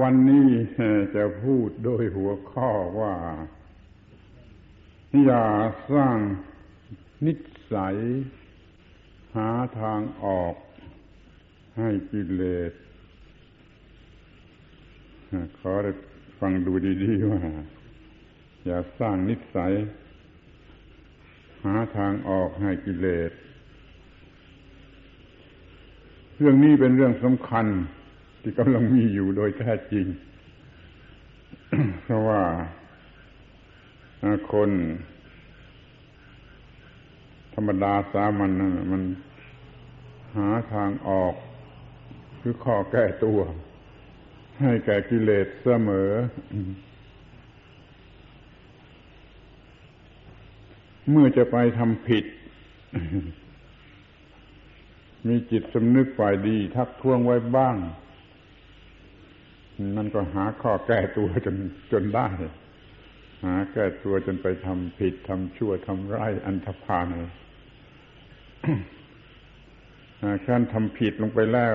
วันนี้จะพูดโดยหัวข้อว่า อย่าสร้างนิสัย หาทางออกให้กิเลสขอได้ฟังดูดีๆว่า อย่าสร้างนิสัย หาทางออกให้กิเลส เรื่องนี้เป็นเรื่องสำคัญ ที่กำลังมีอยู่โดยแท้จริง เพราะว่าคน ธรรมดาสามัญนมันหาทางออก คือข้อแก้ตัว ให้แก่กิเลสเสมอ เมื่อจะไปทำผิด มีจิตสำนึกฝ่ายดี ทักท้วงไว้บ้าง มันก็หาข้อแก้ตัวจนจนได้ หาแก้ตัวจนไปทำผิดทำชั่วทำร้ายอันธพาลขั้นทำผิดลงไปแล้ว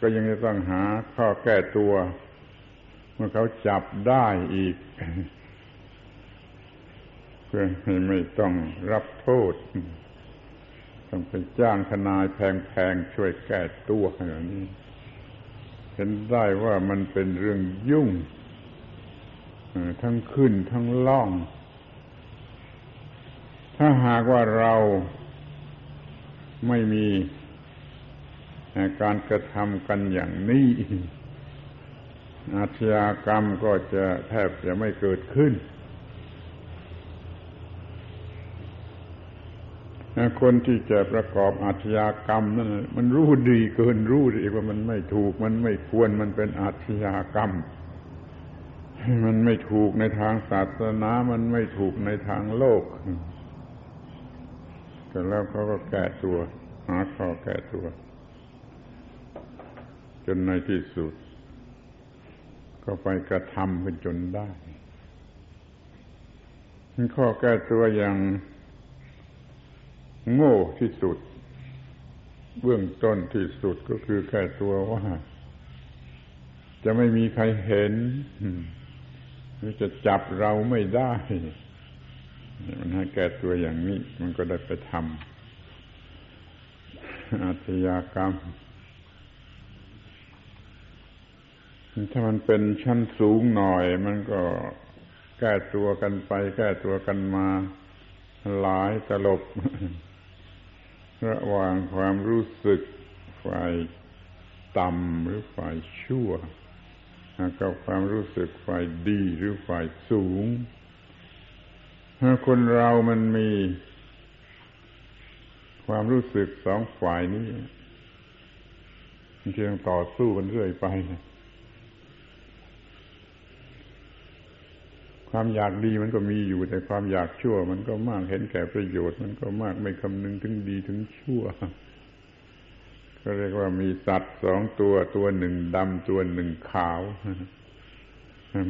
ก็ยังจะต้องหาข้อแก้ตัว เมื่อเขาจับได้อีก เพื่อให้ไม่ต้องรับโทษ ต้องไปจ้างทนายแพงๆช่วยแก้ตัวอย่างนี้ เห็นได้ว่ามันเป็นเรื่องยุ่งทั้งขึ้นทั้งล่อง ถ้าหากว่าเราไม่มีการกระทำกันอย่างนี้ อาชญากรรมก็จะแทบจะไม่เกิดขึ้น คนที่จะประกอบอาชญากรรมนั่นมันรู้ดีเกินรู้ดีว่ามันไม่ถูก มันไม่ควรมันเป็นอาชญากรรม มันไม่ถูกในทางศาสนามันไม่ถูกในทางโลกแต่แล้วเขาก็แก้ตัว หาข้อแก้ตัว จนในที่สุด ก็ไปกระทำเป็นจนได้ข้อแก้ตัวอย่าง โง่ที่สุด เบื้องต้นที่สุดก็คือแค่ตัวว่า จะไม่มีใครเห็นหรือจะจับเราไม่ได้มันให้แก้ตัวอย่างนี้ มันก็ได้ไปทำอาชญากรรม ถ้ามันเป็นชั้นสูงหน่อย มันก็แก้ตัวกันไป แก้ตัวกันมา หลายตลบ ระหว่างความรู้สึกฝ่ายต่ำหรือฝ่ายชั่วกับความรู้สึกฝ่ายดีหรือฝ่ายสูง ถ้าคนเรามันมี ความรู้สึกสองฝ่ายนี้มันเพียงต่อสู้กันเรื่อยไปนะ ความอยากดีมันก็มีอยู่ แต่ความอยากชั่ว มันก็มากเห็นแก่ประโยชน์ มันก็มากไม่คำนึงถึงดีถึงชั่วก็เรียกว่ามีสัตว์สองตัวตัวหนึ่งดำตัวหนึ่งขาว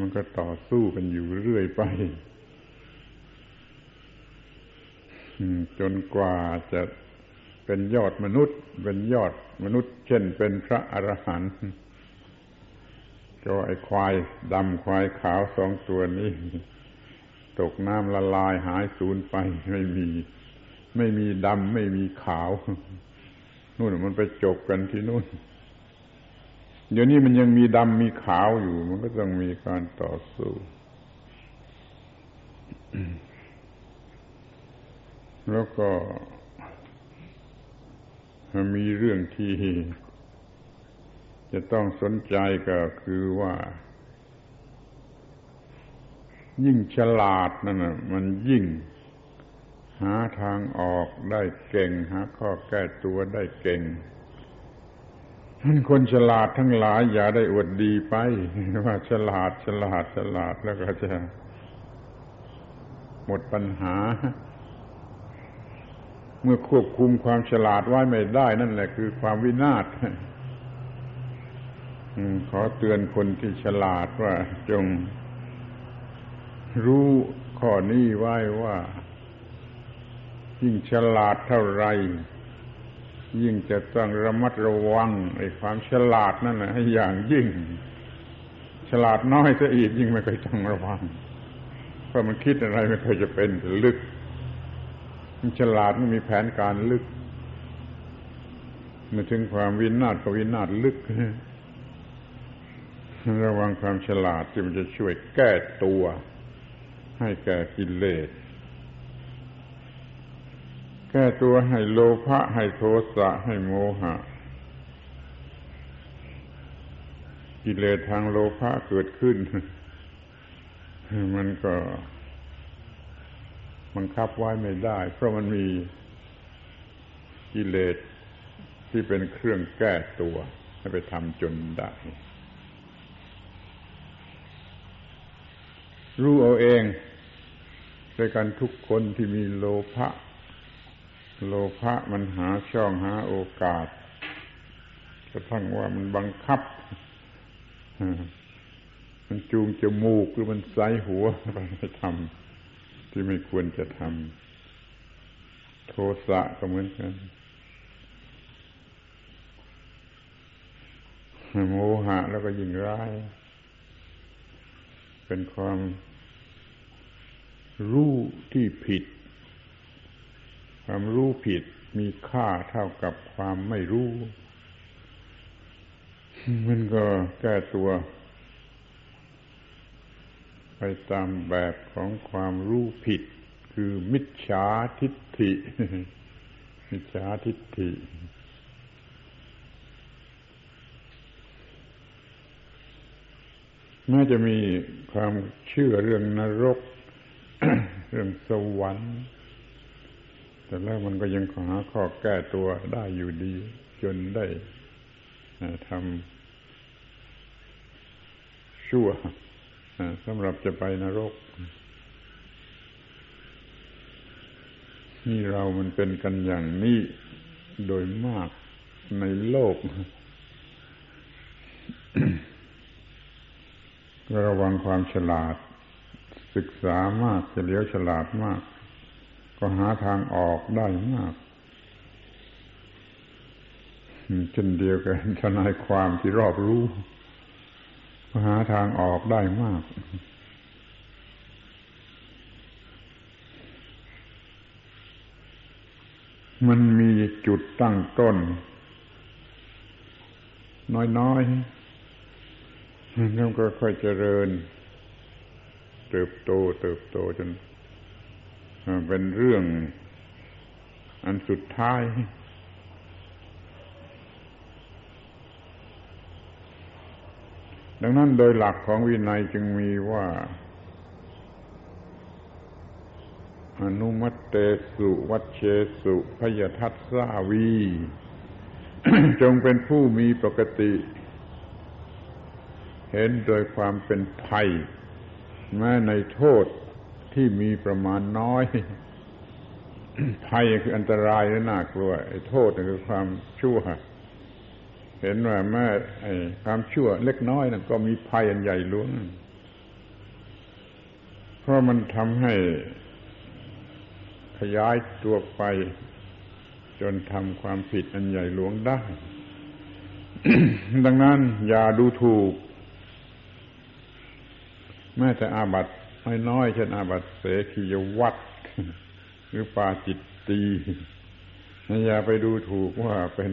มันก็ต่อสู้กันอยู่เรื่อยไปจนกว่าจะเป็นยอดมนุษย์ เป็นยอดมนุษย์ เช่นเป็นพระอรหันต์ ก็ไอ้ควายดำควายขาวสองตัวนี้ ตกน้ำละลายหายสูญไปไม่มี ไม่มีดำไม่มีขาว นู่นมันไปจบกันที่นู่น เดี๋ยวนี้มันยังมีดำมีขาวอยู่ มันก็ต้องมีการต่อสู้แล้วก็มีเรื่องที่ จะต้องสนใจก็คือว่า ยิ่งฉลาดนั่นนะมันยิ่ง หาทางออกได้เก่ง หาข้อแก้ตัวได้เก่งท่านคนฉลาดทั้งหลายอย่าได้อวดดีไป ว่าฉลาดฉลาดฉลาดแล้วก็จะหมดปัญหา เมื่อควบคุมความฉลาดไว้ไม่ได้นั่นแหละคือความวินาศ ขอเตือนคนที่ฉลาดว่าจงรู้ข้อนี้ไว้ว่า ยิ่งฉลาดเท่าไร ยิ่งจะต้องระมัดระวังไอ้ความฉลาดนั่นแหละให้อย่างยิ่ง ฉลาดน้อยซะอีกยิ่งไม่เคยต้องระวัง เพราะมันคิดอะไรไม่เคยจะเป็นลึก มันฉลาดมันมีแผนการลึกมาถึงความวินาศก็วินาศลึก ระวังความฉลาดที่มันจะช่วยแก้ตัว ให้แก่กิเลส แก้ตัวให้โลภะให้โทสะให้โมหะ กิเลสทางโลภะเกิดขึ้น มันก็บังคับไว้ไม่ได้ เพราะมันมีกิเลสที่เป็นเครื่องแก้ตัว ให้ไปทำจนได้ รู้เอาเองด้วยกันทุกคนที่มีโลภะโลภะมันหาช่องหาโอกาสกระทั่งว่ามันบังคับมันจูงจมูกหรือมันใส่หัวไปทำที่ไม่ควรจะทำโทสะก็เหมือนกันโมหะแล้วก็ยิ่งร้าย เป็นความรู้ที่ผิด ความรู้ผิดมีค่าเท่ากับความไม่รู้ มันก็แก้ตัว ไปตามแบบของความรู้ผิด คือมิจฉาทิฏฐิ มิจฉาทิฏฐิ แม้จะมีความเชื่อเรื่องนรก เรื่องสวรรค์ แต่แล้วมันก็ยังหาข้อแก้ตัวได้อยู่ดี จนได้ทำชั่วสำหรับจะไปนรก นี่เรามันเป็นกันอย่างนี้โดยมากในโลก ระวังความฉลาด ศึกษามากเฉลียวฉลาดมาก ก็หาทางออกได้มากเช่นเดียวกันทนายความที่รอบรู้ก็หาทางออกได้มาก มันมีจุดตั้งต้น น้อยๆ แล้วก็ค่อยเจริญ เติบโต เติบโตจนเป็นเรื่อง อันสุดท้ายดังนั้นโดยหลักของวินัยจึงมีว่า อนุมัตเตสุ วัชเชสุพยทัตสาวี จงเป็นผู้มีปกติ ห็นโดยความเป็นภัย แม้ในโทษที่มีประมาณน้อย ภัยคืออันตรายและน่ากลัวโทษคือความชั่ว เห็นว่าแม้ความชั่วเล็กน้อยนั่นก็มีภัยอันใหญ่หลวงเพราะมันทำให้ขยายตัวไป จนทำความผิดอันใหญ่หลวงได้ ดังนั้นอย่าดูถูก แม้แต่อาบัติน้อยๆเช่นอาบัตเสขียวัตหรือปาจิตตีอย่าไปดูถูกว่าเป็น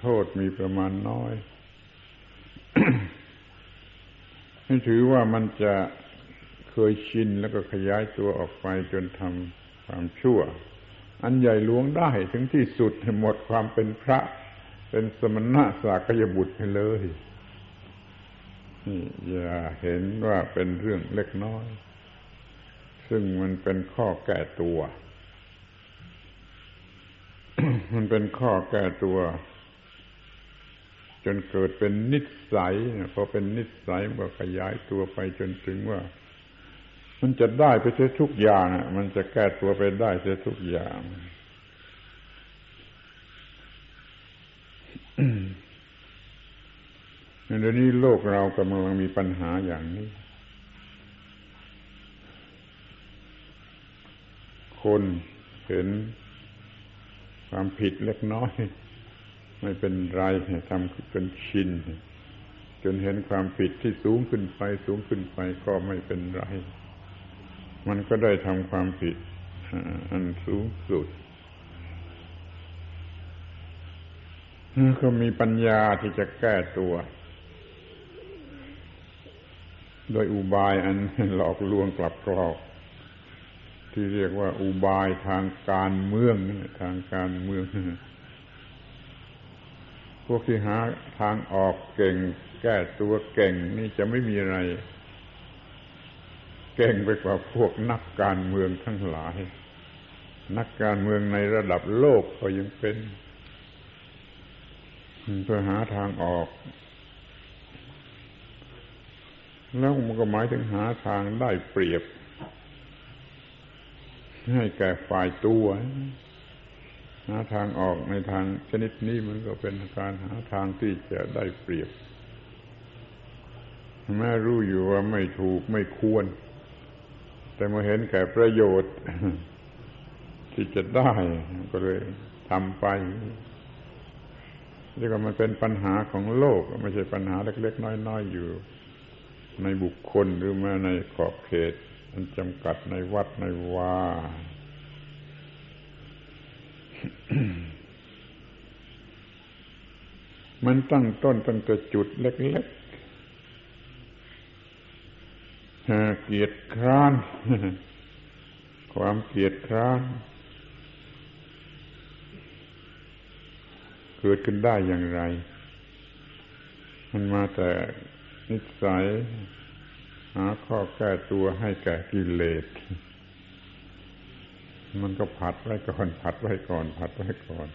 โทษมีประมาณน้อย ให้ถือว่ามันจะเคยชินแล้วก็ขยายตัวออกไปจนทำความชั่ว อันใหญ่หลวงได้ถึงที่สุดหมดความเป็นพระ เป็นสมณะสากยบุตรไปเลย อย่าเห็นว่าเป็นเรื่องเล็กน้อย ซึ่งมันเป็นข้อแก้ตัว มันเป็นข้อแก้ตัว จนเกิดเป็นนิสัยพอเป็นนิสัยมันก็ขยายตัวไปจนถึงว่า มันจะได้ไปเสียทุกอย่างมันจะแก้ตัวไปได้เสียทุกอย่าง เดี๋ยวนี้โลกเรากำลังมีปัญหาอย่างนี้ คนเห็นความผิดเล็กน้อย ไม่เป็นไรทำจนชิน จนเห็นความผิดที่สูงขึ้นไป สูงขึ้นไปก็ไม่เป็นไร มันก็ได้ทำความผิดอันสูงสุดก็มีปัญญาที่จะแก้ตัว โดยอุบายอันหลอกลวงกลับกรอกที่เรียกว่าอุบายทางการเมืองทางการเมือง พวกที่หาทางออกเก่ง แก้ตัวเก่ง นี่จะไม่มีอะไร เก่งไปกว่าพวกนักการเมืองทั้งหลาย นักการเมืองในระดับโลกก็ยังเป็นเพื่อหาทางออก แล้วมันก็หมายถึงหาทางได้เปรียบ ให้แก่ฝ่ายตัว หาทางออกในทางชนิดนี้มันก็เป็นการหาทางที่จะได้เปรียบ แม้รู้อยู่ว่าไม่ถูกไม่ควร แต่มาเห็นแก่ประโยชน์ ที่จะได้ก็เลยทำไปเรียกว่ามันเป็นปัญหาของโลก ไม่ใช่ปัญหาเล็กๆน้อยๆอยู่ ในบุคคลหรือแม้ในขอบเขตมันจำกัดในวัดในวามันตั้งต้นตั้งแต่จุดเล็กๆเกียรติคร้าน ความเกียรติคร้านเกิดขึ้นได้อย่างไร มันมาแต่ นิสัย หาข้อแก้ตัวให้แก่กิเลส มันก็ผัดไว้ก่อน ผัดไว้ก่อน ผัดไว้ก่อน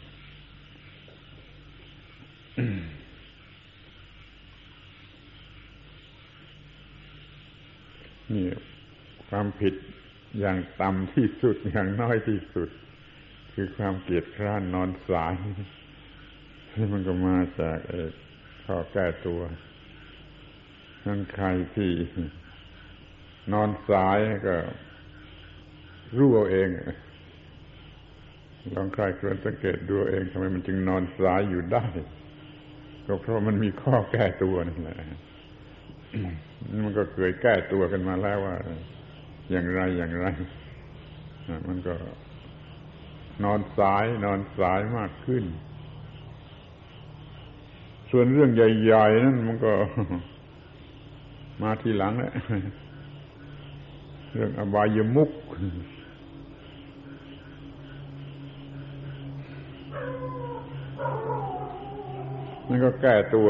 นี่ความผิดอย่างต่ำที่สุดอย่างน้อยที่สุด คือความเกียดคร้านนอนสาย มันก็มาจากข้อแก้ตัว นั่นใครที่นอนสายก็รู้เอาเองลองใครควรสังเกตดูเองทำไมมันจึงนอนสายอยู่ได้ ก็เพราะมันมีข้อแก้ตัวนั่นแหละมันก็เคยแก้ตัวกันมาแล้วว่า อย่างไรอย่างไรมันก็นอนสายนอนสายมากขึ้น ส่วนเรื่องใหญ่ ๆ นั่นมันก็ มาทีหลังแหละเรื่องอบายมุกนั่นก็แก้ตัว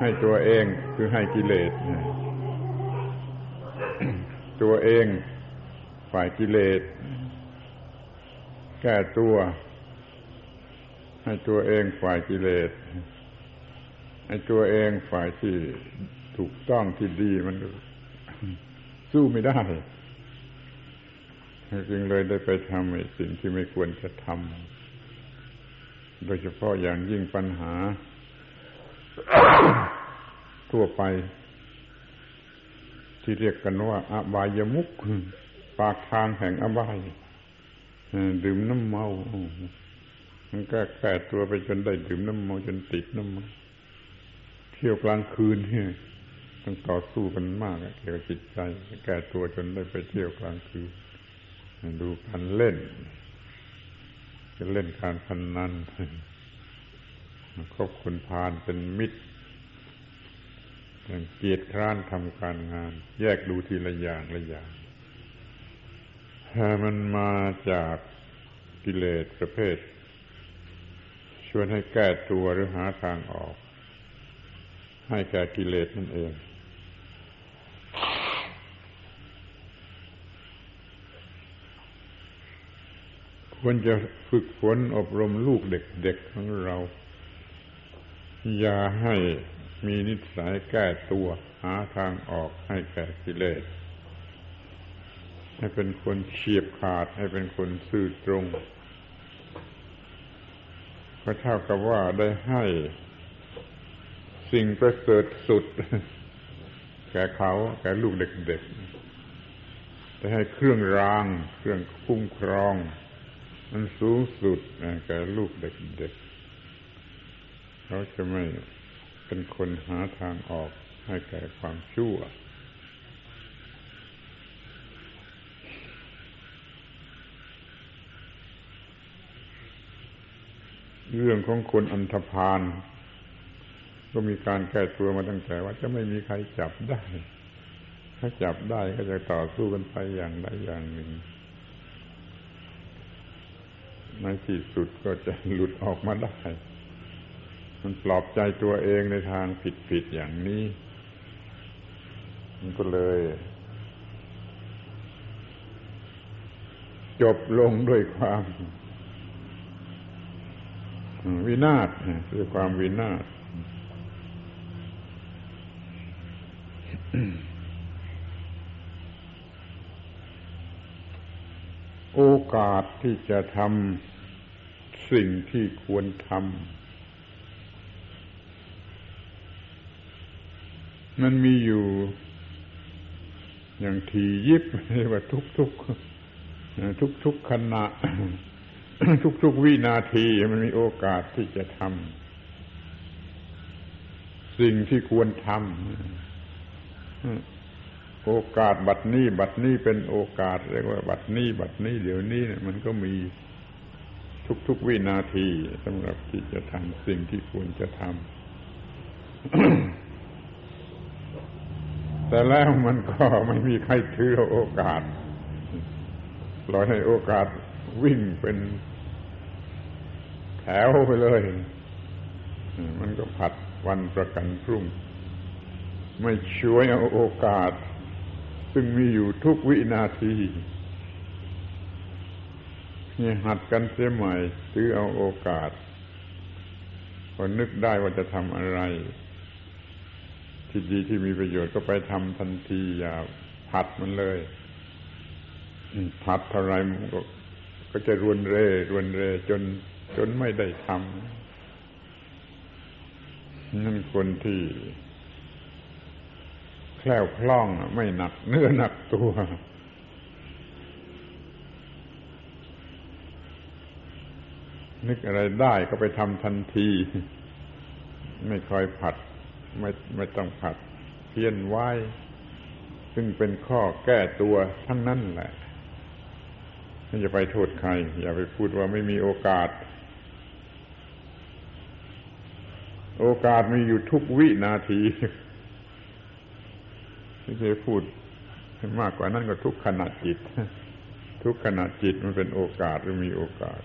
ให้ตัวเองคือให้กิเลสตัวเองฝ่ายกิเลส แก้ตัว ให้ตัวเองฝ่ายกิเลส ให้ตัวเองฝ่ายที่ ถูกต้องที่ดีมันสู้ไม่ได้จึงเลยได้ไปทำสิ่งที่ไม่ควรจะทำโดยเฉพาะอย่างยิ่งปัญหา ทั่วไป ที่เรียกกันว่าอบายมุกปากทางแห่งอบายดื่มน้ำเมา มันก็แก่ตัวไปจนได้ดื่มน้ำเมันจนติดน้ำมันเที่ยวกลางคืนเนี่ย ต้องต่อสู้กันมากเกี่ยวกับจิตใจ แก่ตัวจนได้ไปเที่ยวกลางคืนดูการเล่น จะเล่นการพนนันคบคุณพานเป็นมิตรเกียรติคร้านทำการงาน แยกดูทีละอย่างละอย่างมันมาจากกิเลสประเภท ชวนให้แก้ตัวหรือหาทางออก ให้แก่กิเลสนั่นเอง ควรจะฝึกฝนอบรมลูกเด็กๆของเรา อย่าให้มีนิสัยแก้ตัวหาทางออกให้แก่กิเลส ให้เป็นคนเฉียบขาดให้เป็นคนซื่อตรงก็เท่ากับว่าได้ให้สิ่งประเสริฐสุด แก่เขาแก่ลูกเด็กๆได้ให้เครื่องราง เครื่องคุ้มครอง สูงสุดแก่ลูกเด็กๆเขาจะไม่เป็นคนหาทางออกให้แก่ความชั่ว เรื่องของคนอันธพาลก็มีการแก้ตัวมาตั้งแต่ว่าจะไม่มีใครจับได้ ถ้าจับได้ก็จะต่อสู้กันไปอย่างใดอย่างหนึ่ง ในที่สุดก็จะหลุดออกมาได้ มันปลอบใจตัวเองในทางผิดๆอย่างนี้ มันก็เลย จบลงด้วยความวินาศด้วยความวินาศโอกาสที่จะทำ สิ่งที่ควรทำมันมีอยู่ อย่างทียิบเรียกว่าทุกทุกทุกทุกขณะ ทุกทุกวินาทีมันมีโอกาสที่จะทำสิ่งที่ควรทำโอกาสบัดนี้ บัดนี้เป็นโอกาสเรียกว่า บัดนี้ บัดนี้เดี๋ยวนี้เนี่ยมันก็มี ทุก ๆ วินาทีสำหรับที่จะทำสิ่งที่ควรจะทำแต่แล้วมันก็ไม่มีใครถือโอกาสปล่อยให้โอกาสวิ่งเป็นแถวไปเลย มันก็ผัดวันประกันพรุ่ง ไม่ช่วยเอาโอกาส ซึ่งมีอยู่ทุกวินาที นี่หัดกันเสียใหม่ซื้อเอาโอกาสพอนึกได้ว่าจะทำอะไร ที่ดีที่มีประโยชน์ก็ไปทำทันทีอย่าผัดมันเลยผัดเท่าไรมันก็ก็จะรวนเรรวนเรจน จนไม่ได้ทำนั่นคนที่แคล่วคล่องไม่หนักเนื้อหนักตัว นึกอะไรได้ก็ไปทำทันที ไม่คอยผัด ไม่ไม่ต้องผัด เพี้ยนไว้ ซึ่งเป็นข้อแก้ตัวทั้งนั้นแหละไม่จะไปโทษใคร อย่าไปพูดว่าไม่มีโอกาส โอกาสมีอยู่ทุกวินาทีที่จะพูดมากกว่านั้นก็ทุกขณะจิต ทุกขณะจิตมันเป็นโอกาสหรือมีโอกาส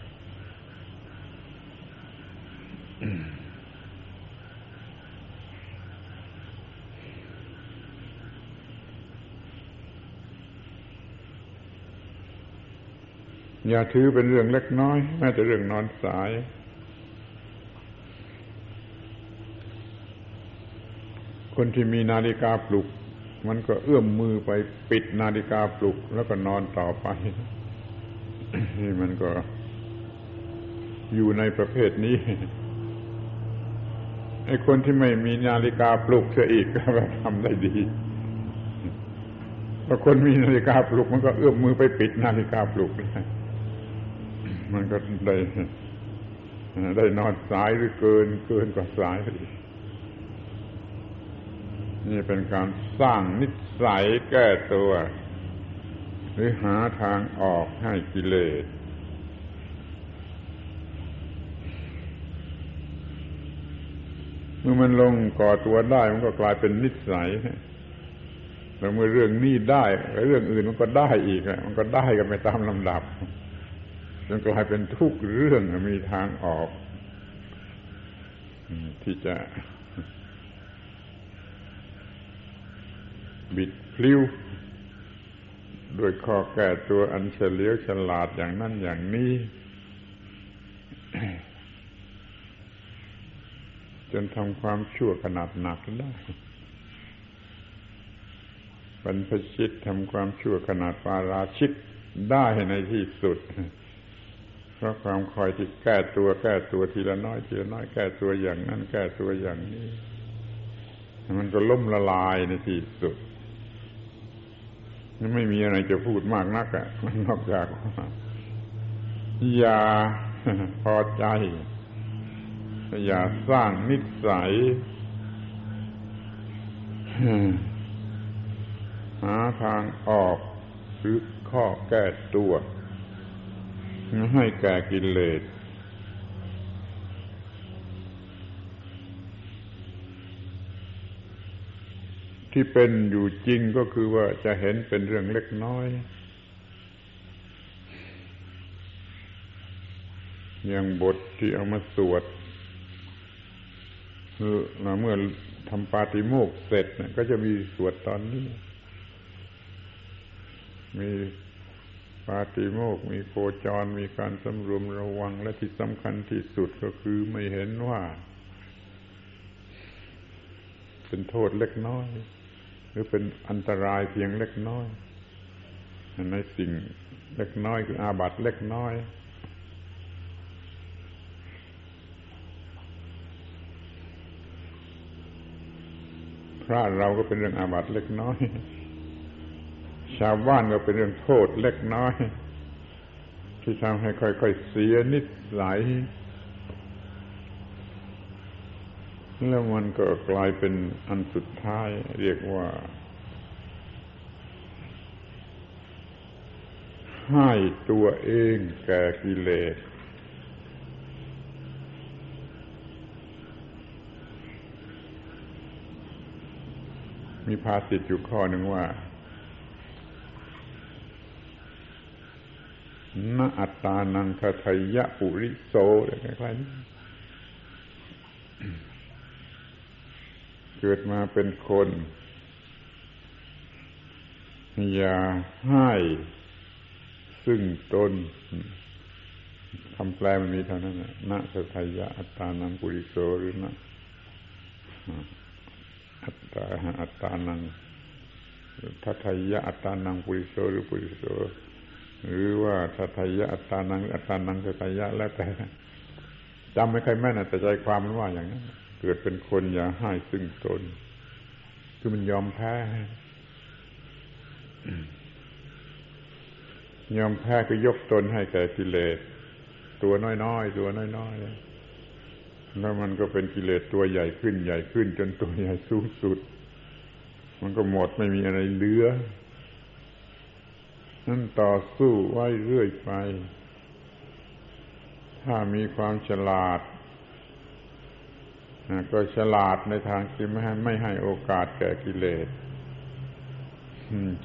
อย่าถือเป็นเรื่องเล็กน้อย แม้แต่เรื่องนอนสาย คนที่มีนาฬิกาปลุก มันก็เอื้อมมือไปปิดนาฬิกาปลุก แล้วก็นอนต่อไปนี่มันก็อยู่ในประเภทนี้ ไอ้คนที่ไม่มีนาฬิกาปลุกเสียอีกก็ทำได้ดีพอคนมีนาฬิกาปลุกมันก็เอื้อมมือไปปิดนาฬิกาปลุกมันก็ได้ได้นอนสายหรือเกินเกินกว่าสายนี่เป็นการสร้างนิสัยแก้ตัว หรือหาทางออกให้กิเลส มื่อมันลงก่อตัวได้มันก็กลายเป็นนิสัยแล้วเมื่อเรื่องนี้ได้เรื่องอื่นมันก็ได้อีกมันก็ได้กันไปตามลำดับจนกลายเป็นทุกเรื่องมีทางออกที่จะ บิดพลิ้วด้วยข้อแก้ตัวอันเฉลียวฉลาดอย่างนั้นอย่างนี้ จนทำความชั่วขนาดหนักได้บรรพชิตทำความชั่วขนาดปาราชิกได้ในที่สุด เพราะความคอยที่แก้ตัวแก้ตัวทีละน้อยทีละน้อยแก้ตัวอย่างนั้นแก้ตัวอย่างนี้ มันก็ล่มละลายในที่สุดไม่มีอะไรจะพูดมากนักอะนอกจากว่าอย่าพอใจ อย่าสร้างนิสัยหาทางออกหรือข้อแก้ตัวให้แก่กิเลสที่เป็นอยู่จริงก็คือว่าจะเห็นเป็นเรื่องเล็กน้อย อย่างบทที่เอามาสวด เมื่อทำปาติโมกเสร็จนะก็จะมีสวดตอนนี้ มีปาติโมกมีโคจร มีการสำรวมระวังและที่สำคัญที่สุดก็คือไม่เห็นว่า เป็นโทษเล็กน้อย หรือเป็นอันตรายเพียงเล็กน้อย ในสิ่งเล็กน้อยคืออาบัตเล็กน้อย พระเราก็เป็นเรื่องอาบัติเล็กน้อย ชาวบ้านก็เป็นเรื่องโทษเล็กน้อย ที่ทำให้ค่อยๆเสียนิสัยแล้วมันก็กลายเป็นอันสุดท้าย เรียกว่า ให้ตัวเองแก่กิเลส มีภาษิตอยู่ข้อหนึ่งว่าณอัตตานังคทยะปุริโสอะไรคล้ายนี้เกิดมาเป็นคน อย่าให้ซึ่งตนคำแปลมันมีเท่านั้นนะณสัทยะอัตตานังปุริโสหรือนะ อัตตาอัตตานังทัทยะอัตตานังปุริโสหรือปุริโสหรือว่าทัทยะอัตตานังอัตตานังทัทยะแล้วแต่จำไม่ค่อยแม่นแต่ใจความมันว่าอย่างนั้นเกิดเป็นคนอย่าให้ซึ่งตนคือมันยอมแพ้ ยอมแพ้ก็ยกตนให้แก่กิเลสตัวน้อยๆ ตัวน้อยๆ แล้วมันก็เป็นกิเลสตัวใหญ่ขึ้นใหญ่ขึ้น จนตัวใหญ่สูงสุด มันก็หมดไม่มีอะไรเหลือนั่นต่อสู้ไว้เรื่อยไป ถ้ามีความฉลาดก็ฉลาดในทางที่ไม่ให้ไม่ให้โอกาสแก่กิเลส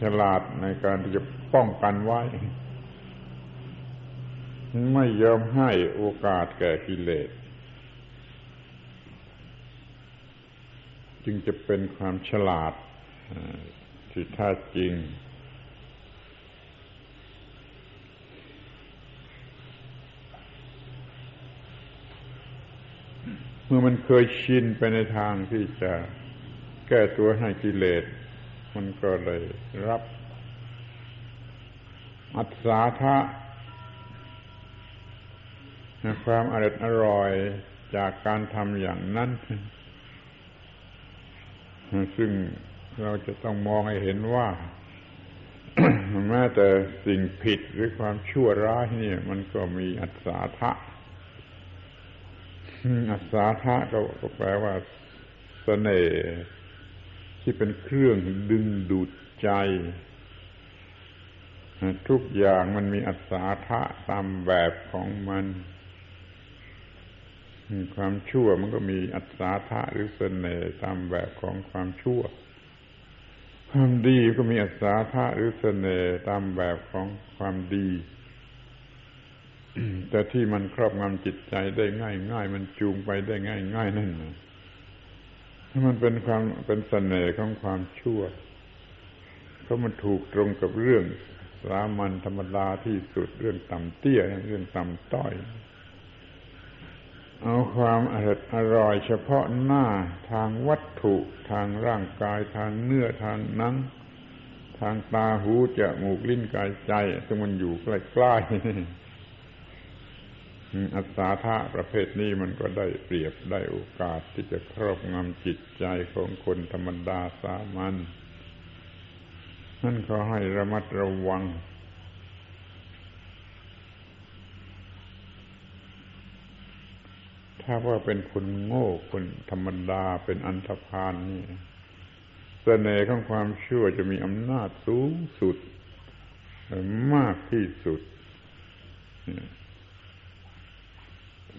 ฉลาดในการที่จะป้องกันไว้ ไม่ยอมให้โอกาสแก่กิเลส จึงจะเป็นความฉลาดที่แท้จริง เมื่อมันเคยชินไปในทางที่จะแก้ตัวให้กิเลส มันก็เลยรับอัศาทะความอร่อยอร่อยจากการทำอย่างนั้น ซึ่งเราจะต้องมองให้เห็นว่าแม้แต่สิ่งผิดหรือความชั่วร้ายเนี่ย มันก็มีอัศาทะอัศาทะก็แปลว่าสเสน่ห์ที่เป็นเครื่องดึงดูดใจ ทุกอย่างมันมีอัศาทะตามแบบของมัน ความชั่วมันก็มีอัศาทะหรือเสน่ห์ตามแบบของความชั่ว ความดีก็มีอัศาทะหรือเสน่ห์ตามแบบของความดี แต่ที่มันครอบงำจิตใจได้ง่ายง่ายมันจูงไปได้ง่ายง่ายนั่นนะมันเป็นความเป็นเสน่ห์ของความชั่ว เพราะมันถูกตรงกับเรื่องสามัญธรรมดาที่สุดเรื่องต่ำเตี้ยเรื่องต่ำต้อย เอาความอร่อยอร่อยเฉพาะหน้าทางวัตถุทางร่างกายทางเนื้อทางนัง ทางตาหูจมูกลิ้นกายใจซึ่งมันอยู่ใกล้ๆอัศาธาประเภทนี้มันก็ได้เปรียบได้โอกาสที่จะครอบงำจิตใจของคนธรรมดาสามัญนั่นเขาให้ระมัดระวัง ถ้าว่าเป็นคนโง่คนธรรมดาเป็นอันธพาลนี่เสน่ห์ของความชั่วจะมีอำนาจสูงสุด มากที่สุด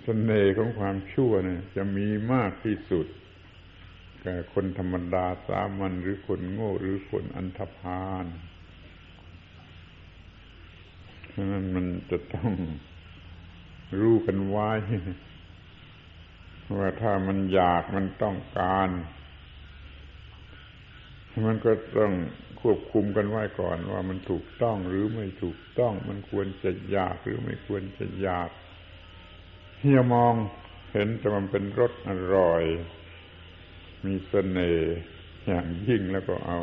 เสน่ห์ของความชั่วเนี่ย จะมีมากที่สุดแก่คนธรรมดาสามัญหรือคนโง่หรือคนอันธพาลฉะนั้นมันจะต้องรู้กันไว้ ว่าถ้ามันอยากมันต้องการ มันก็ต้องควบคุมกันไว้ก่อน ว่ามันถูกต้องหรือไม่ถูกต้อง มันควรจะอยากหรือไม่ควรจะอยากเฮียมองเห็นแต่มันเป็นรสอร่อย มีเสน่ห์อย่างยิ่งแล้วก็เอา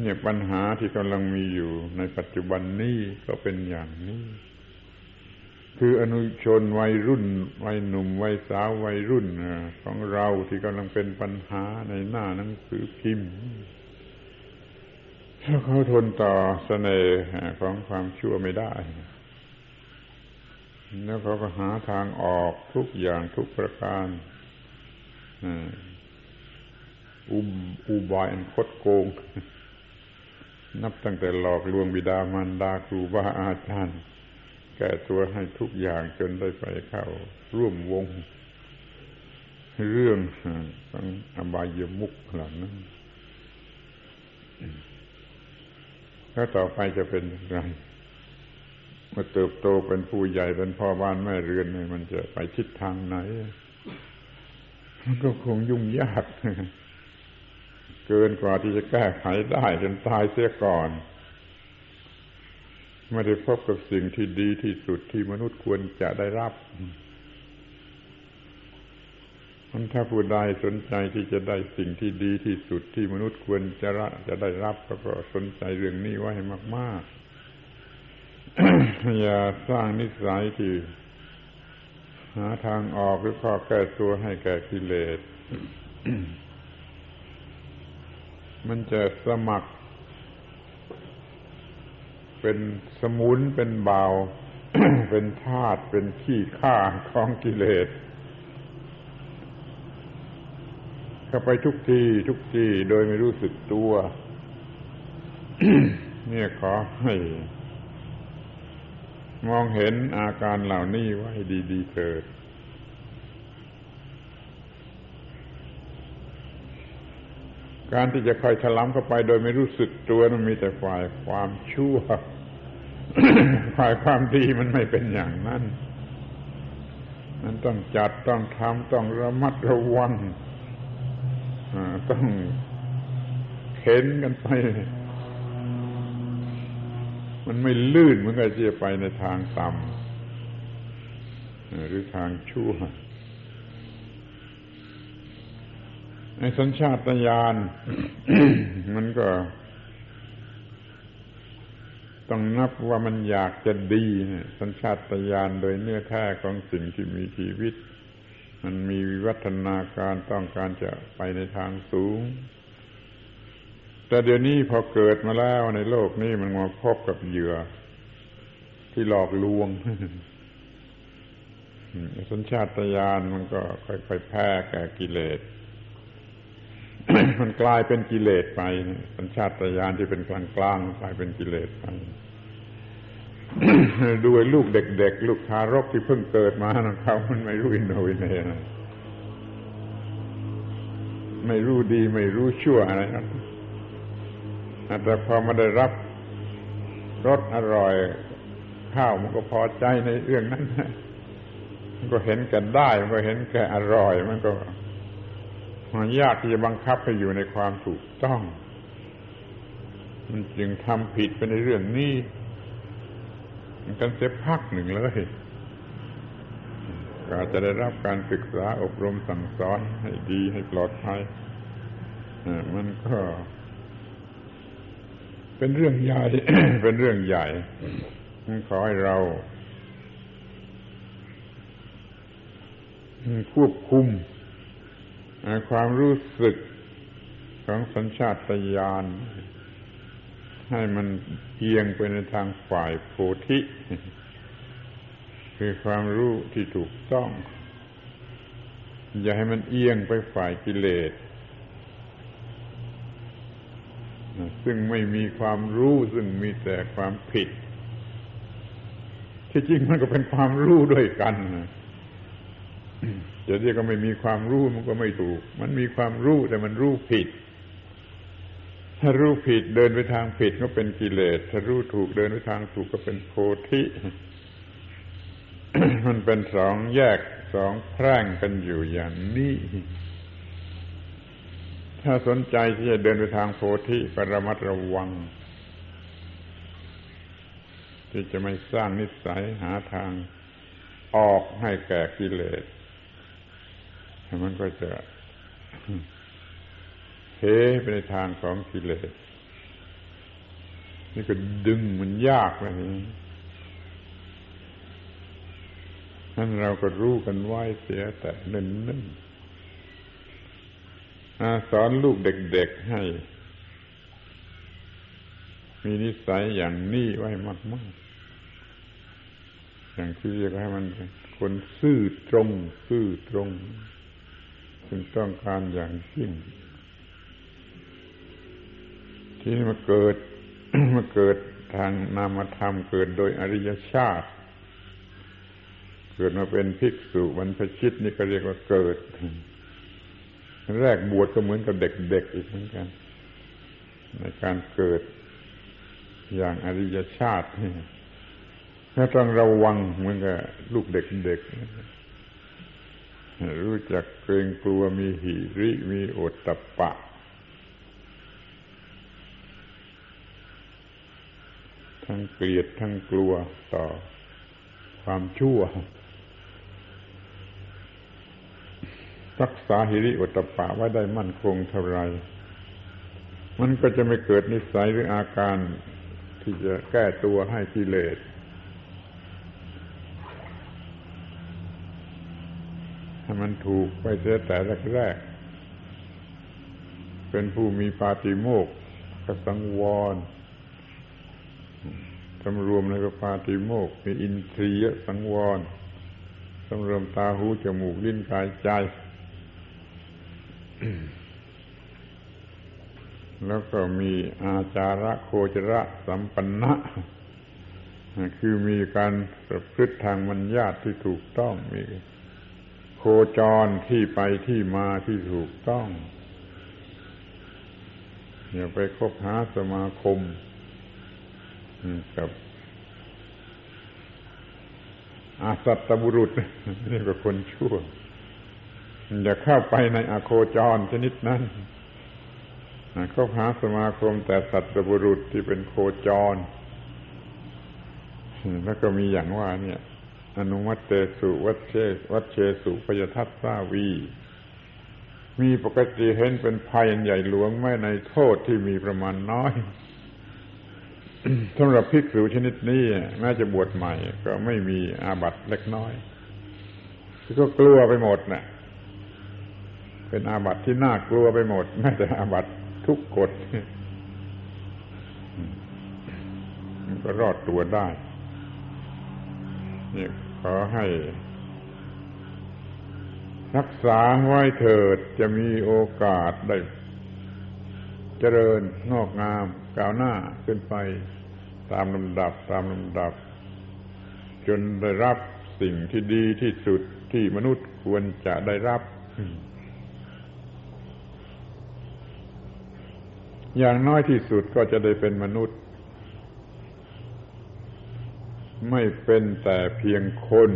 เนี่ยปัญหาที่กำลังมีอยู่ในปัจจุบันนี้ก็เป็นอย่างนี้ คืออนุชนวัยรุ่น วัยหนุ่ม วัยสาววัยรุ่นของเราที่กำลังเป็นปัญหาในหน้าหนังสือพิมพ์ถ้าเขาทนต่อเสน่ห์ของความชั่วไม่ได้ แล้วเขาก็หาทางออกทุกอย่างทุกประการอุบอุบายอันคดโกง นับตั้งแต่หลอกลวงบิดามารดาครูบาอาจารย์ แก้ตัวให้ทุกอย่างจนได้ไปเข้า ร่วมวง เรื่องต้งอบายมุกเหล่านั้นแล้วต่อไปจะเป็นอย่างไรเมื่อเติบโตเป็นผู้ใหญ่เป็นพ่อบ้านแม่เรือนมันจะไปทิศทางไหน มันก็คงยุ่งยาก เกินกว่าที่จะแก้ไขได้จนตายเสียก่อน ไม่ได้พบกับสิ่งที่ดีที่สุดที่มนุษย์ควรจะได้รับมันถ้าผู้ใดสนใจที่จะได้สิ่งที่ดีที่สุดที่มนุษย์ควรจะระจะได้รับก็สนใจเรื่องนี้ไว้มาก ๆ อย่าสร้างนิสัยที่ หาทางออกหรือข้อแก้ตัวให้แก่กิเลส มันจะสมัคร เป็นสมุนเป็นเบาเป็นธาตุเป็นขี้ข้าของกิเลสเข้าไปทุกทีทุกทีโดยไม่รู้สึกตัว เนี่ยขอให้ มองเห็นอาการเหล่านี้ไว้ดี ๆเถิด การที่จะคอยถลำเข้าไปโดยไม่รู้สึกตัวมันมีแต่ฝ่ายความชั่ว ฝ่ายความดีมันไม่เป็นอย่างนั้น มันต้องจัดต้องทำต้องระมัดระวังต้องเข็นกันไป มันไม่ลื่นมันก็จะไปในทางต่ำหรือทางชั่วใน สัญชาตญาณมันก็ ต้องนับว่ามันอยากจะดีสัญชาตญาณโดยเนื้อแท้ของสิ่งที่มีชีวิต มันมีวิวัฒนาการต้องการจะไปในทางสูง แต่เดี๋ยวนี้พอเกิดมาแล้วในโลกนี้มันมาพบกับเหยื่อ ที่หลอกลวงสัญชาตญาณมันก็ค่อยๆแพ้แก่กิเลส มันกลายเป็นกิเลสไปสัญชาตญาณที่เป็นกลางกลางกลายเป็นกิเลสไปด้วยลูกเด็กๆ ลูกทารกที่เพิ่งเกิดมาเขามันไม่รู้อินโนวินเนนะไม่รู้ดีไม่รู้ชั่วอะไรนะแต่พอมาได้รับรสอร่อยข้าวมันก็พอใจในเรื่องนั้น มันก็เห็นกันได้ มันก็เห็นแก่อร่อย มันก็ มันยากที่จะบังคับให้อยู่ในความถูกต้อง มันจึงทำผิดไปในเรื่องนี้มันกันเสียพักหนึ่งเลยก็จะได้รับการศึกษาอบรมสั่งสอนให้ดีให้ปลอดภัยมันก็ เป็นเรื่องใหญ่ เป็นเรื่องใหญ่ขอให้เราควบคุม ความรู้สึกของสัญชาตญาณให้มันเอียงไปในทางฝ่ายโพธิ คือความรู้ที่ถูกต้อง อย่าให้มันเอียงไปฝ่ายกิเลสซึ่งไม่มีความรู้ซึ่งมีแต่ความผิด ที่จริงมันก็เป็นความรู้ด้วยกัน จะเรียกก็ไม่มีความรู้มันก็ไม่ถูก มันมีความรู้แต่มันรู้ผิด ถ้ารู้ผิดเดินไปทางผิดก็เป็นกิเลส ถ้ารู้ถูกเดินไปทางถูกก็เป็นโพธิ มันเป็นสองแยกสองแพร่งกันอยู่อย่างนี้ ถ้าสนใจที่จะเดินไปทางโพธิก็ระมัดระวัง ที่จะไม่สร้างนิสัยหาทางออกให้แก่กิเลส มันก็จะเทไปในทางของกิเลสนี่ก็ดึงมันยากเลยนั่นเราก็รู้กันไว้เสียแต่เนิ่นๆสอนลูกเด็กๆให้ มีนิสัยอย่างนี้ไว้มากๆ อย่างที่เรียกให้มันคนซื่อตรง ซื่อตรง ซึ่งต้องการอย่างยิ่ง ที่มาเกิดมาเกิดทางนามธรรมเกิดโดยอริยชาติ เกิดมาเป็นภิกษุบรรพชิตนี่ก็เรียกว่าเกิด แรกบวชก็เหมือนกับเด็กๆอีกเหมือนกัน ในการเกิดอย่างอริยชาตินี่ต้องระวังเหมือนกับลูกเด็กๆ รู้จักเกรงกลัวมีหิริมีโอตตะปะ ทั้งเกลียดทั้งกลัวต่อความชั่ว รักษาหิริโอตตะปะไว้ได้มั่นคงเท่าไรมันก็จะไม่เกิดนิสัยหรืออาการที่จะแก้ตัวให้กิเลส ให้มันถูกไปเสียแต่แรกๆเป็นผู้มีปาติโมกขสังวรสำรวมในก็ปาติโมกมีอินทรียสังวรสำรวมตาหูจมูกลิ้นกายใจ แล้วก็มีอาจาระโคจระสัมปันนะ คือมีการประพฤติทางมัญญาติที่ถูกต้องมี โคจรที่ไปที่มาที่ถูกต้อง อย่าไปคบหาสมาคมกับอาสัตตบุรุษนี่ก็คนชั่ว อย่าเข้าไปในอโคจรชนิดนั้นคบหาสมาคมแต่สัตตบุรุษที่เป็นโคจร แล้วก็มีอย่างว่าเนี่ย อนุมัติเตสุวัชเชวัชเชสุปยทัตสาวี มีปกติเห็นเป็นภัยใหญ่หลวงไม่ในโทษที่มีประมาณน้อยสำหรับภิกษุชนิดนี้แม้จะบวชใหม่ ก็ไม่มีอาบัตเล็กน้อยก็กลัวไปหมดนะ่ะ เป็นอาบัตที่น่ากลัวไปหมดแม้แต่อาบัตทุกกฎมันก็รอดตัวได้นี่ ขอให้ รักษาไว้เถิดจะมีโอกาสได้ เจริญงอกงามก้าวหน้าขึ้นไป ตามลำดับตามลำดับ จนได้รับสิ่งที่ดีที่สุดที่มนุษย์ควรจะได้รับอย่างน้อยที่สุดก็จะได้เป็นมนุษย์ ไม่เป็นแต่เพียงคน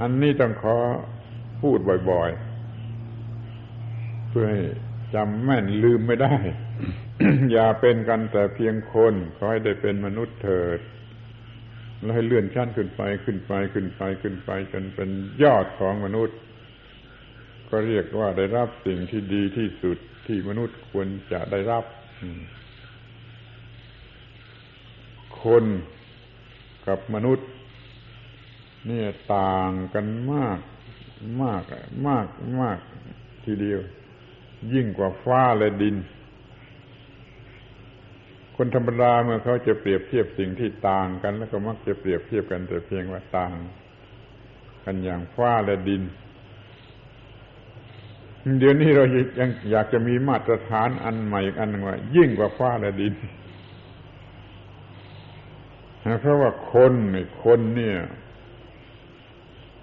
อันนี้ต้องขอพูดบ่อยๆ เพื่อให้จำแม่นลืมไม่ได้ อย่าเป็นกันแต่เพียงคน ขอให้ได้เป็นมนุษย์เถิด แล้วให้เลื่อนชั้นขึ้นไปขึ้นไปขึ้นไปขึ้นไปจนเป็นยอดของมนุษย์ ก็เรียกว่าได้รับสิ่งที่ดีที่สุดที่มนุษย์ควรจะได้รับ คนกับมนุษย์เนี่ยต่างกันมากมากมากมากทีเดียว ยิ่งกว่าฟ้าและดิน คนธรรมดาเมื่อเขาจะเปรียบเทียบสิ่งที่ต่างกัน แล้วก็มักจะเปรียบเทียบกันแต่เพียงว่าต่าง กันอย่างฟ้าและดิน เดี๋ยวนี้เรายังอยากจะมีมาตรฐานอันใหม่อีกอันหนึ่งว่า ยิ่งกว่าฟ้าและดิน เพราะว่าคนคนเนี่ย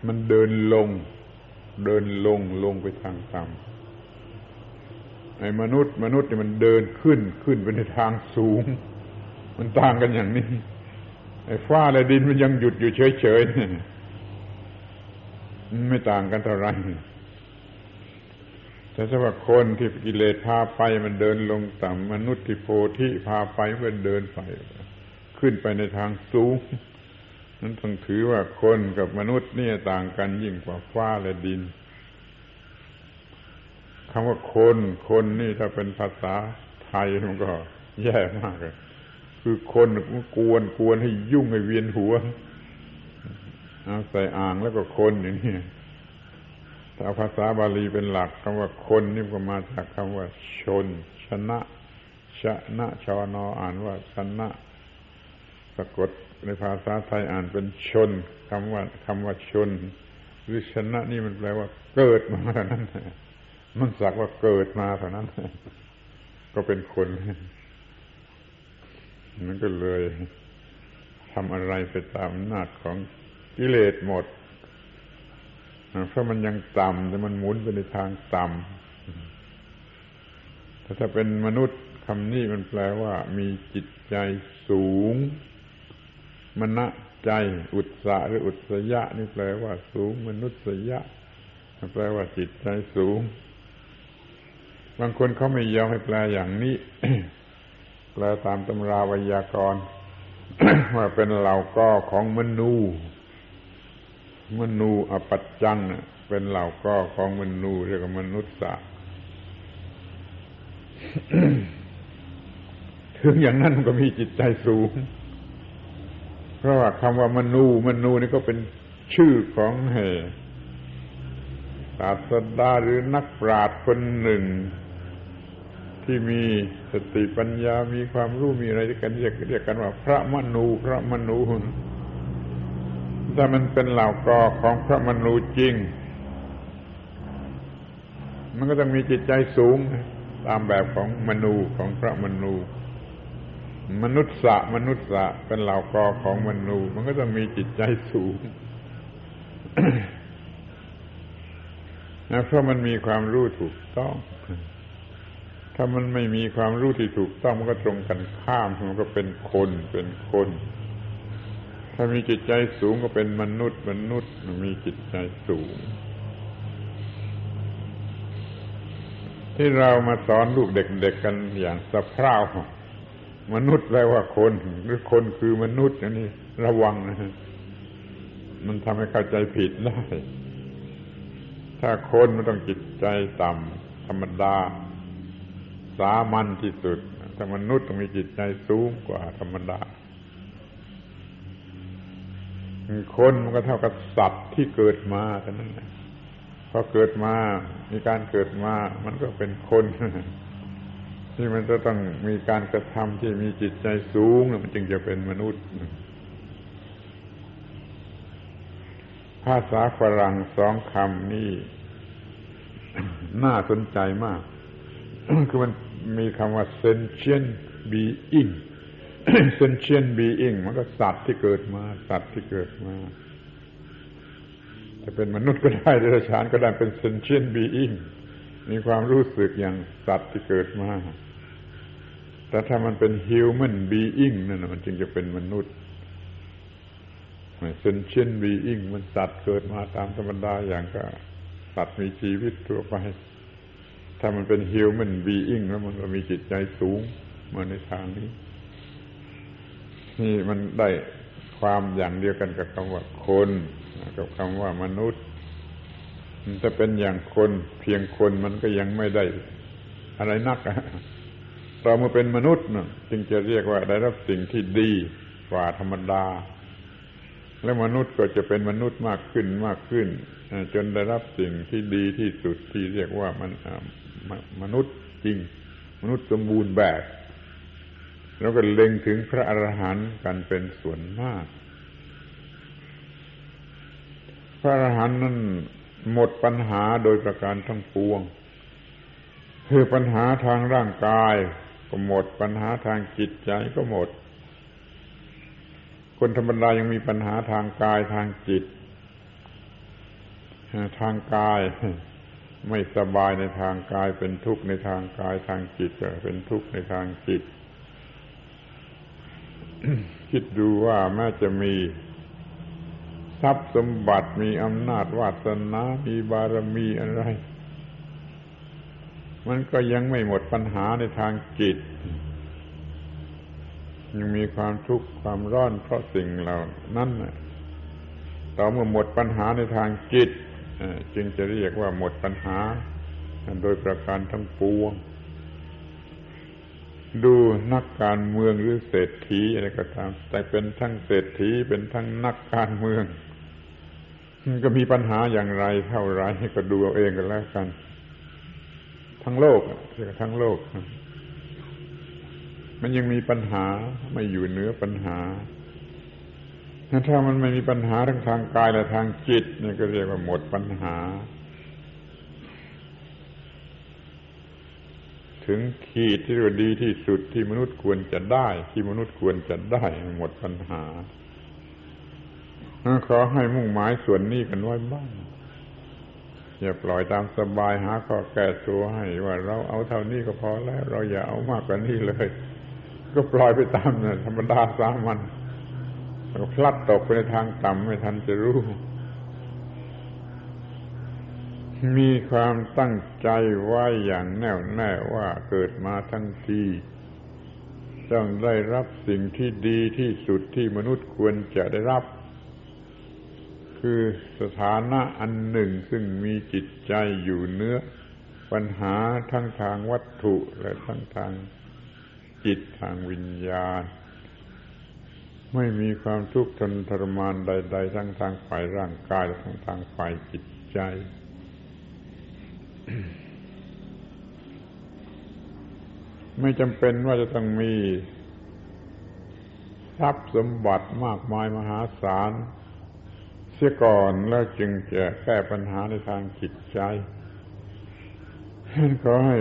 มันเดินลง เดินลงลงไปทางต่ำไอ้มนุษย์ มนุษย์เนี่ยมันเดินขึ้นขึ้นไปในทางสูง มันต่างกันอย่างนี้ ไอ้ฟ้าและดินมันยังหยุดอยู่เฉยๆไม่ต่างกันเท่าไหร่แต่สำหรับคนที่กิเลสพาไปมันเดินลงต่ำมนุษย์ที่โพธิพาไปมันเดินไป ขึ้นไปในทางสูง นั้นต้องถือว่าคนกับมนุษย์นี่ต่างกันยิ่งกว่าฟ้าและดินคำว่าคนคนนี่ถ้าเป็นภาษาไทยมันก็ แย่มากเลยคือคนกวนกวนให้ยุ่งให้เวียนหัวเอาใส่อ่างแล้วก็คนอย่างนี้ถ้าภาษาบาลีเป็นหลักคำว่าคนนี่ก็มาจากคำว่า ชน ชนะ ชนะชอนออ่านว่าชนะ สะกดในภาษาไทยอ่านเป็นชนคำว่าคำว่าชนหรือชนะนี่มันแปลว่า เกิดมาเท่านั้นมันสักว่าเกิดมาเท่านั้น ก็เป็นคนมันก็เลยทำอะไรไปตามอำนาจของกิเลสหมดเพราะมันยังต่ำแต่มันหมุนไปในทางต่ำแต่ถ้าเป็นมนุษย์คำนี้มันแปลว่า มีจิตใจสูง มณะใจ อุตสะหรืออุตสยะ นี่แปลว่าสูง มนุษยะ แปลว่าจิตใจสูง บางคนเขาไม่ยอมให้แปลอย่างนี้ แปลตามตำราวยากรณ์ว่าเป็นเหล่าก้อของมนู มนูอปัจจัง เป็นเหล่าก้อของมนูเรียกว่ามนุษย์ถึงอย่างนั้นก็มีจิตใจสูง ราะว่าคำว่ามนูมนูนี่ก็เป็นชื่อของเหศาสดาหรือนักปราชญ์คนหนึ่ง ที่มีสติปัญญามีความรู้มีอะไรกันเรียกเรียกกันว่า พระมนูพระมนูถ้ามันเป็นเหล่ากอของพระมนูจริง มันก็ต้องมีจิตใจสูงตามแบบของมนูของพระมนู มนุษย์สะมนุษย์สะเป็นเหล่ากอของมนู มันก็ต้องมีจิตใจสูงนะเพราะมันมีความรู้ถูกต้อง ถ้ามันไม่มีความรู้ที่ถูกต้องมันก็ตรงกันข้าม มันก็เป็นคน เป็นคน ถ้ามีจิตใจสูงก็เป็นมนุษย์ มนุษย์มันมีจิตใจสูง ที่เรามาสอนลูกเด็กๆกันอย่างสะเพร่า มนุษย์แปลว่าคน หรือคนคือมนุษย์อันนี้ ระวังนะมันทำให้เข้าใจผิดได้ ถ้าคนมันต้องจิตใจต่ำธรรมดา สามัญที่สุดถ้ามนุษย์ต้องมีจิตใจสูงกว่าธรรมดา คนมันก็เท่ากับสัตว์ที่เกิดมาเท่านั้นพอเกิดมา มีการเกิดมา มันก็เป็นคน ที่มันจะต้องมีการกระทำที่มีจิตใจสูงมันจึงจะเป็นมนุษย์ ภาษาฝรั่งสองคำนี้น่าสนใจมาก คือมันมีคำว่า sentient being sentient being มันก็สัตว์ที่เกิดมา สัตว์ที่เกิดมาจะเป็นมนุษย์ก็ได้เดรัจฉานก็ได้เป็น sentient being มีความรู้สึกอย่างสัตว์ที่เกิดมา แต่ถ้ามันเป็น human being นั่นมันจึงจะเป็นมนุษย์เซนเชนบีอิงมันสัตว์เกิดมาตามธรรมดาอย่างก็สัตว์มีชีวิตทั่วไป ถ้ามันเป็น human being แล้วมันก็มีจิตใจสูงมาในทางนี้ นี่มันได้ความอย่างเดียวกันกับคำว่าคนกับคำว่ามนุษย์มันจะเป็นอย่างคนเพียงคนมันก็ยังไม่ได้อะไรนักอะ เราเมื่อเป็นมนุษย์จึงจะเรียกว่าได้รับสิ่งที่ดีกว่าธรรมดา และมนุษย์ก็จะเป็นมนุษย์มากขึ้นมากขึ้น จนได้รับสิ่งที่ดีที่สุดที่เรียกว่ามันมนุษย์จริง มนุษย์สมบูรณ์แบบ แล้วก็เล็งถึงพระอรหันต์กันเป็นส่วนมาก พระอรหันต์นั้นหมดปัญหาโดยประการทั้งปวง คือปัญหาทางร่างกาย ก็หมด ปัญหาทางจิตใจก็หมด คนธรรมดายังมีปัญหาทางกายทางจิต ทางกาย ไม่สบายในทางกายเป็นทุกข์ในทางกายทางจิตก็เป็นทุกข์ในทางจิต คิดดูว่าแม้จะมีทรัพย์สมบัติมีอำนาจวาสนา มีบารมีอะไร มันก็ยังไม่หมดปัญหาในทางจิต ยังมีความทุกข์ความร้อนเพราะสิ่งเหล่านั้นต่อเมื่อหมดปัญหาในทางจิตจึงจะเรียกว่าหมดปัญหา โดยประการทั้งปวง ดูนักการเมืองหรือเศรษฐีอะไรก็ตาม แต่เป็นทั้งเศรษฐีเป็นทั้งนักการเมือง ก็มีปัญหาอย่างไรเท่าไรก็ดูเอาเองกันแล้วกัน ทั้งโลกเรียกทั้งโลก มันยังมีปัญหาไม่อยู่เหนือปัญหาถ้ามันไม่มีปัญหาทั้งทางกายและทางจิตนี่ก็เรียกว่าหมดปัญหา ถึงขีดที่ว่าดีที่สุดที่มนุษย์ควรจะได้ ที่มนุษย์ควรจะได้หมดปัญหาขอให้มุ่งหมายส่วนนี้กันไว้บ้าง อย่าปล่อยตามสบายหาข้อแก้ตัวให้ว่าเราเอาเท่านี้ก็พอแล้ว เราอย่าเอามากกว่านี้เลย ก็ปล่อยไปตามเนี่ยธรรมดาสามัญก็พลัดตกไปในทางต่ำไม่ทันจะรู้ มีความตั้งใจไว้อย่างแน่วแน่ว่าเกิดมาทั้งทีต้องได้รับสิ่งที่ดีที่สุดที่มนุษย์ควรจะได้รับ คือสถานะอันหนึ่งซึ่งมีจิตใจอยู่เนื้อ ปัญหาทั้งทางวัตถุและทั้งทางจิตทางวิญญาณ ไม่มีความทุกข์ทนทรมานใด ๆ ทั้งทางฝ่ายร่างกายและทั้งทางฝ่ายจิตใจไม่จำเป็นว่าจะต้องมีทรัพย์สมบัติมากมายมหาศาล เสียก่อนแล้วจึงจะแก้ปัญหาในทางจิตใจขอให้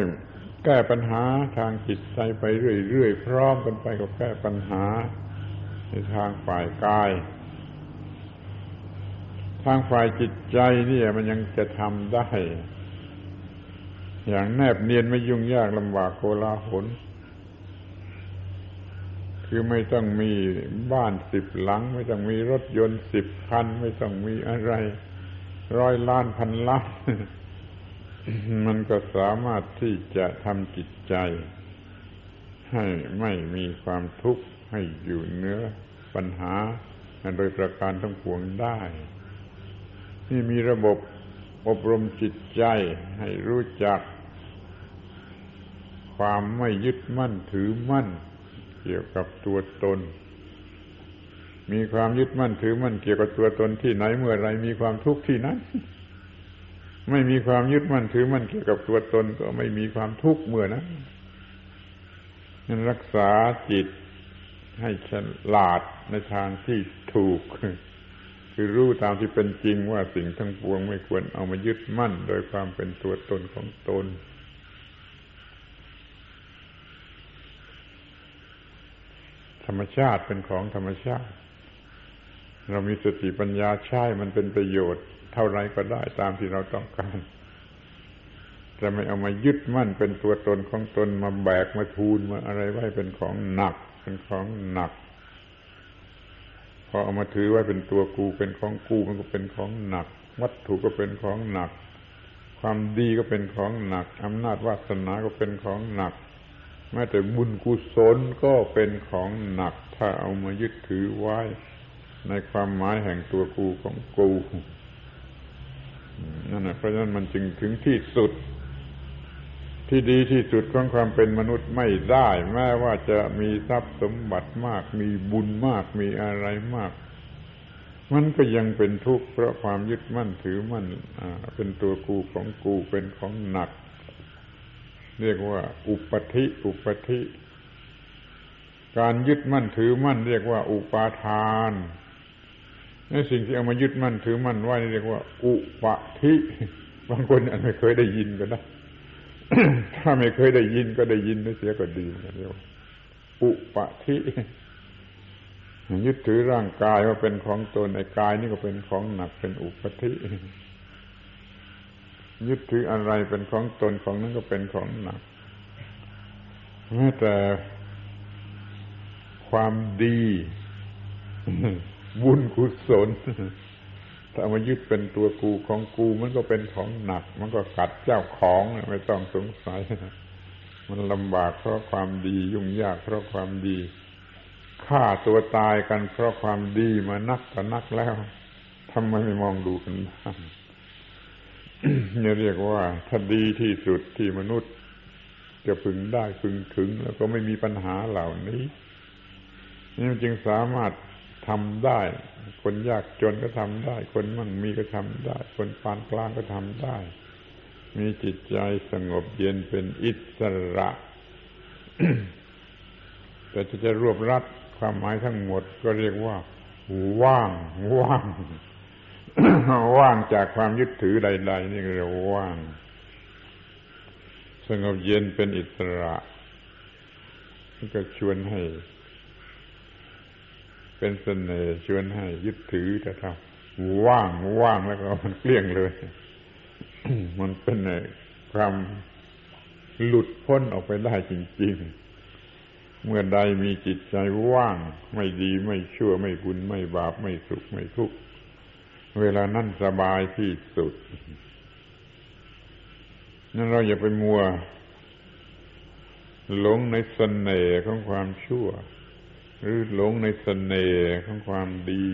แก้ปัญหาทางจิตใจไปเรื่อยๆพร้อมกันไปกับแก้ปัญหา ในทางฝ่ายกาย ทางฝ่ายจิตใจนี่มันยังจะทำได้ อย่างแนบเนียนไม่ยุ่งยากลำบากโกลาหล คือไม่ต้องมีบ้านสิบหลัง ไม่ต้องมีรถยนต์สิบคัน ไม่ต้องมีอะไร ร้อยล้านพันล้านมันก็สามารถที่จะทำจิตใจ ให้ไม่มีความทุกข์ให้อยู่เนื้อปัญหาโดยประการทั้งปวงได้ นี่มีระบบอบรมจิตใจให้รู้จัก ความไม่ยึดมั่นถือมั่น เกี่ยวกับตัวตน มีความยึดมั่นถือมั่นเกี่ยวกับตัวตนที่ไหนเมื่อไรมีความทุกข์ที่นั้น ไม่มีความยึดมั่นถือมั่นเกี่ยวกับตัวตนก็ไม่มีความทุกข์เมื่อนั้นนั้นรักษาจิตให้ฉลาดในทางที่ถูก คือรู้ตามที่เป็นจริงว่าสิ่งทั้งปวงไม่ควรเอามายึดมั่นโดยความเป็นตัวตนของตน ธรรมชาติเป็นของธรรมชาติ เรามีสติปัญญาใช้มันเป็นประโยชน์ เท่าไรก็ได้ตามที่เราต้องการจะไม่เอามายึดมั่นเป็นตัวตนของตนมาแบกมาทูลมาอะไรไว้เป็นของหนัก เป็นของหนัก พอเอามาถือไว้เป็นตัวกูเป็นของกูมันก็เป็นของหนัก วัตถุก็เป็นของหนัก ความดีก็เป็นของหนักอำนาจวาสนาก็เป็นของหนัก แม้แต่บุญกุศลก็เป็นของหนักถ้าเอามายึดถือไว้ ในความหมายแห่งตัวกูของกูนั่นแหละเพราะฉะนั้นมันจึงถึงที่สุด ที่ดีที่สุดของความเป็นมนุษย์ไม่ได้ แม้ว่าจะมีทรัพย์สมบัติมาก มีบุญมากมีอะไรมาก มันก็ยังเป็นทุกข์เพราะความยึดมั่นถือมั่นเป็นตัวกูของกูเป็นของหนัก เรียกว่า อุปธิอุปธิ การยึดมั่นถือมั่น เรียกว่า อุปาทานในสิ่งที่เอามายึดมั่นถือมั่นไว้เรียกว่า อุปะทิบางคนอาจไม่เคยได้ยินก็ได้ถ้าไม่เคยได้ยินก็ได้ยินเสียก็ดีเรียกว่าอุปะทิยึดถือร่างกายว่าเป็นของตนไอ้กายนี่ก็เป็นของหนักเป็นอุปธิ ยึดถืออะไรเป็นของตนของนั้นก็เป็นของหนักแม้แต่ความดีบุญกุศลถ้ามายึดเป็นตัวกูของกูมันก็เป็นของหนัก มันก็กัดเจ้าของไม่ต้องสงสัย มันลำบากเพราะความดียุ่งยากเพราะความดีฆ่าตัวตายกันเพราะความดีมานักต่อนักแล้วทำไมไม่มองดูกันบ้าง เรียกว่าถ้าดีที่สุดที่มนุษย์ จะพึงได้พึงถึง แล้วก็ไม่มีปัญหาเหล่านี้นี่จึงสามารถทำได้ คนยากจนก็ทำได้ คนมั่งมีก็ทำได้ คนปานกลางก็ทำได้ มีจิตใจสงบเย็นเป็นอิสระ แต่จะจะรวบรัดความหมายทั้งหมดก็เรียกว่า ว่าง ว่าง ว่างจากความยึดถือใด ๆ นี่เรียกว่าง สงบเย็นเป็นอิสระก็ชวนให้ เป็นเสน่ห์ชวนให้ยึดถือแต่ถ้าว่างว่างแล้วก็มันเกลี้ยงเลย มันเป็นความหลุดพ้นออกไปได้จริง ๆ เมื่อใดมีจิตใจว่าง ไม่ดีไม่ชั่วไม่บุญไม่บาปไม่สุขไม่ทุกข์ เวลานั้นสบายที่สุด นั่นเราอย่าไปมัว หลงในสเสน่ห์ของความชั่ว หรือหลงในสเสน่ห์ของความดี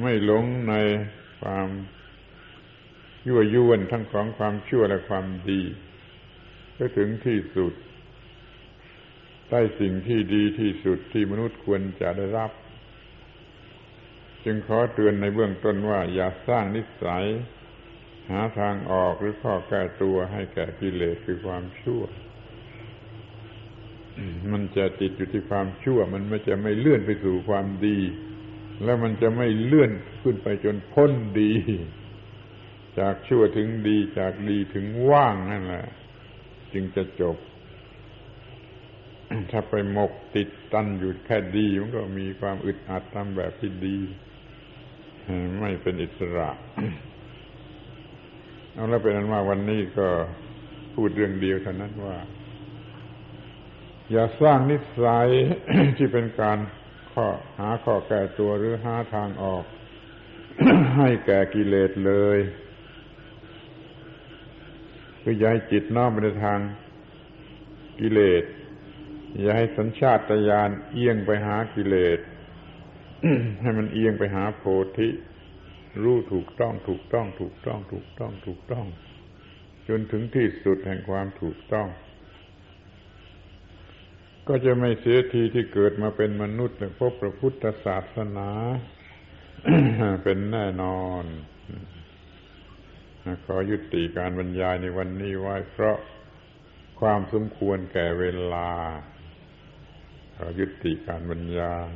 ไม่หลงในความยั่วยวนทั้งของความชั่วและความดีไปถึงที่สุด ได้สิ่งที่ดีที่สุดที่มนุษย์ควรจะได้รับ จึงขอเตือนในเบื้องต้นว่า อย่าสร้างนิสัย หาทางออกหรือข้อแก้ตัวให้แก่กิเลสคือความชั่ว มันจะติดอยู่ที่ความชั่ว มันไม่จะไม่เลื่อนไปสู่ความดี แล้วมันจะไม่เลื่อนขึ้นไปจนพ้นดี จากชั่วถึงดีจากดีถึงว่างนั่นแหละ จึงจะจบถ้าไปหมกติดตันอยู่แค่ดี มันก็มีความอึดอัดตามแบบที่ดี ไม่เป็นอิสระ เอาแล้วเป็นนั้นว่าวันนี้ก็พูดเรื่องเดียวเท่านั้นว่า อย่าสร้างนิสัยที่เป็นการข้อหาข้อแก้ตัวหรือหาทางออก ให้แก่กิเลสเลยคือย้ายจิตน้อมไปในทางกิเลส อย่าให้สัญชาตญาณเอียงไปหากิเลส ให้มันเอียงไปหาโพธิ รู้ถูกต้อง ถูกต้อง ถูกต้อง ถูกต้อง ถูกต้อง จนถึงที่สุดแห่งความถูกต้อง ก็จะไม่เสียทีที่เกิดมาเป็นมนุษย์และพบพระพุทธศาสนา เป็นแน่นอนขอยุติการบรรยายในวันนี้ไว้ เพราะความสมควรแก่เวลาขอยุติการบรรยาย